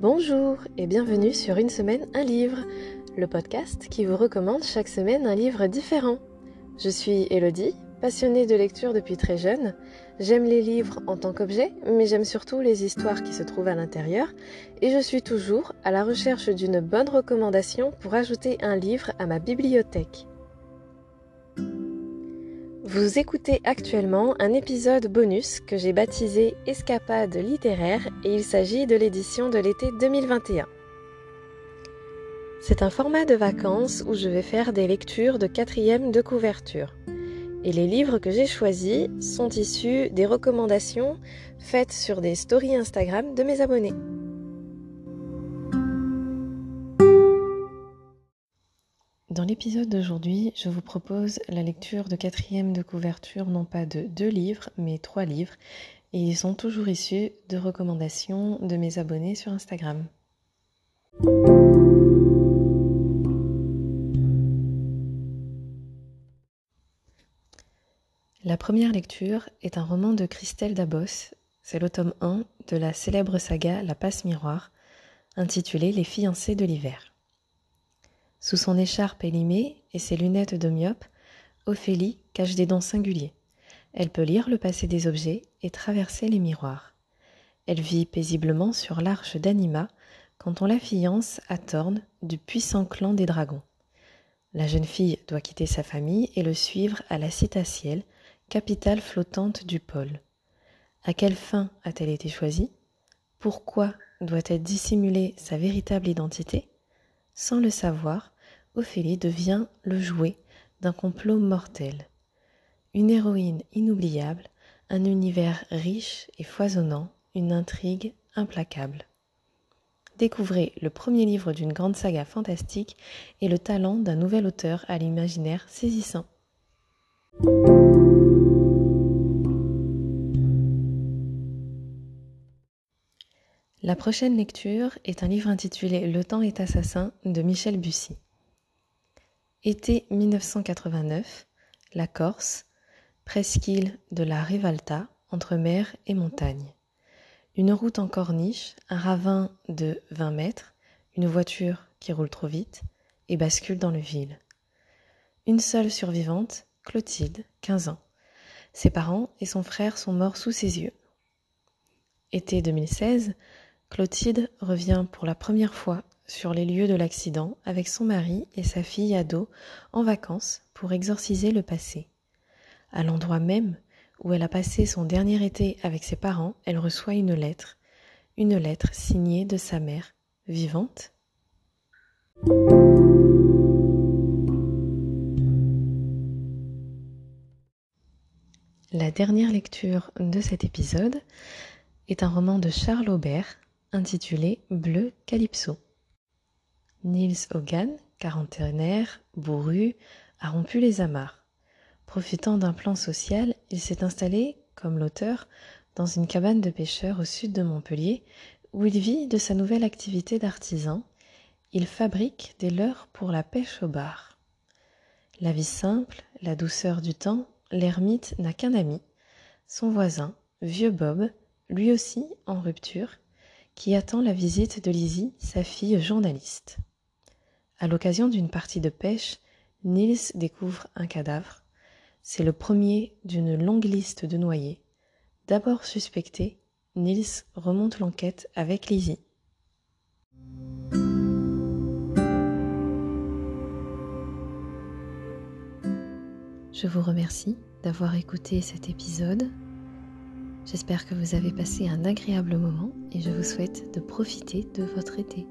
Bonjour et bienvenue sur Une semaine, un livre, le podcast qui vous recommande chaque semaine un livre différent. Je suis Elodie, passionnée de lecture depuis très jeune. J'aime les livres en tant qu'objet, mais j'aime surtout les histoires qui se trouvent à l'intérieur, et je suis toujours à la recherche d'une bonne recommandation pour ajouter un livre à ma bibliothèque. Vous écoutez actuellement un épisode bonus que j'ai baptisé Escapade littéraire et il s'agit de l'édition de l'été 2021. C'est un format de vacances où je vais faire des lectures de quatrième de couverture. Et les livres que j'ai choisis sont issus des recommandations faites sur des stories Instagram de mes abonnés. Dans l'épisode d'aujourd'hui, je vous propose la lecture de quatrième de couverture, non pas de deux livres, mais trois livres, et ils sont toujours issus de recommandations de mes abonnés sur Instagram. La première lecture est un roman de Christelle Dabos, c'est le tome 1 de la célèbre saga La Passe Miroir, intitulé Les fiancés de l'hiver. Sous son écharpe élimée et ses lunettes de myope, Ophélie cache des dons singuliers. Elle peut lire le passé des objets et traverser les miroirs. Elle vit paisiblement sur l'arche d'Anima quand on la fiance à Thorne du puissant clan des dragons. La jeune fille doit quitter sa famille et le suivre à la Citaciel, capitale flottante du pôle. À quelle fin a-t-elle été choisie? Pourquoi doit-elle dissimuler sa véritable identité? Sans le savoir, Ophélie devient le jouet d'un complot mortel. Une héroïne inoubliable, un univers riche et foisonnant, une intrigue implacable. Découvrez le premier livre d'une grande saga fantastique et le talent d'un nouvel auteur à l'imaginaire saisissant. La prochaine lecture est un livre intitulé Le temps est assassin de Michel Bussy. Été 1989, la Corse, presqu'île de la Rivalta, entre mer et montagne. Une route en corniche, un ravin de 20 mètres, une voiture qui roule trop vite et bascule dans le vide. Une seule survivante, Clotilde, 15 ans. Ses parents et son frère sont morts sous ses yeux. Été 2016, Clotilde revient pour la première fois sur les lieux de l'accident avec son mari et sa fille ado en vacances pour exorciser le passé. À l'endroit même où elle a passé son dernier été avec ses parents, elle reçoit une lettre, une lettre signée de sa mère, vivante. La dernière lecture de cet épisode est un roman de Charles Aubert intitulé Bleu Calypso. Niels Hogan, quarantenaire, bourru, a rompu les amarres. Profitant d'un plan social, il s'est installé, comme l'auteur, dans une cabane de pêcheurs au sud de Montpellier, où il vit de sa nouvelle activité d'artisan. Il fabrique des leurres pour la pêche au bar. La vie simple, la douceur du temps, l'ermite n'a qu'un ami, son voisin, vieux Bob, lui aussi en rupture, qui attend la visite de Lizzie, sa fille journaliste. À l'occasion d'une partie de pêche, Nils découvre un cadavre. C'est le premier d'une longue liste de noyés. D'abord suspecté, Nils remonte l'enquête avec Lizzie. Je vous remercie d'avoir écouté cet épisode. J'espère que vous avez passé un agréable moment et je vous souhaite de profiter de votre été.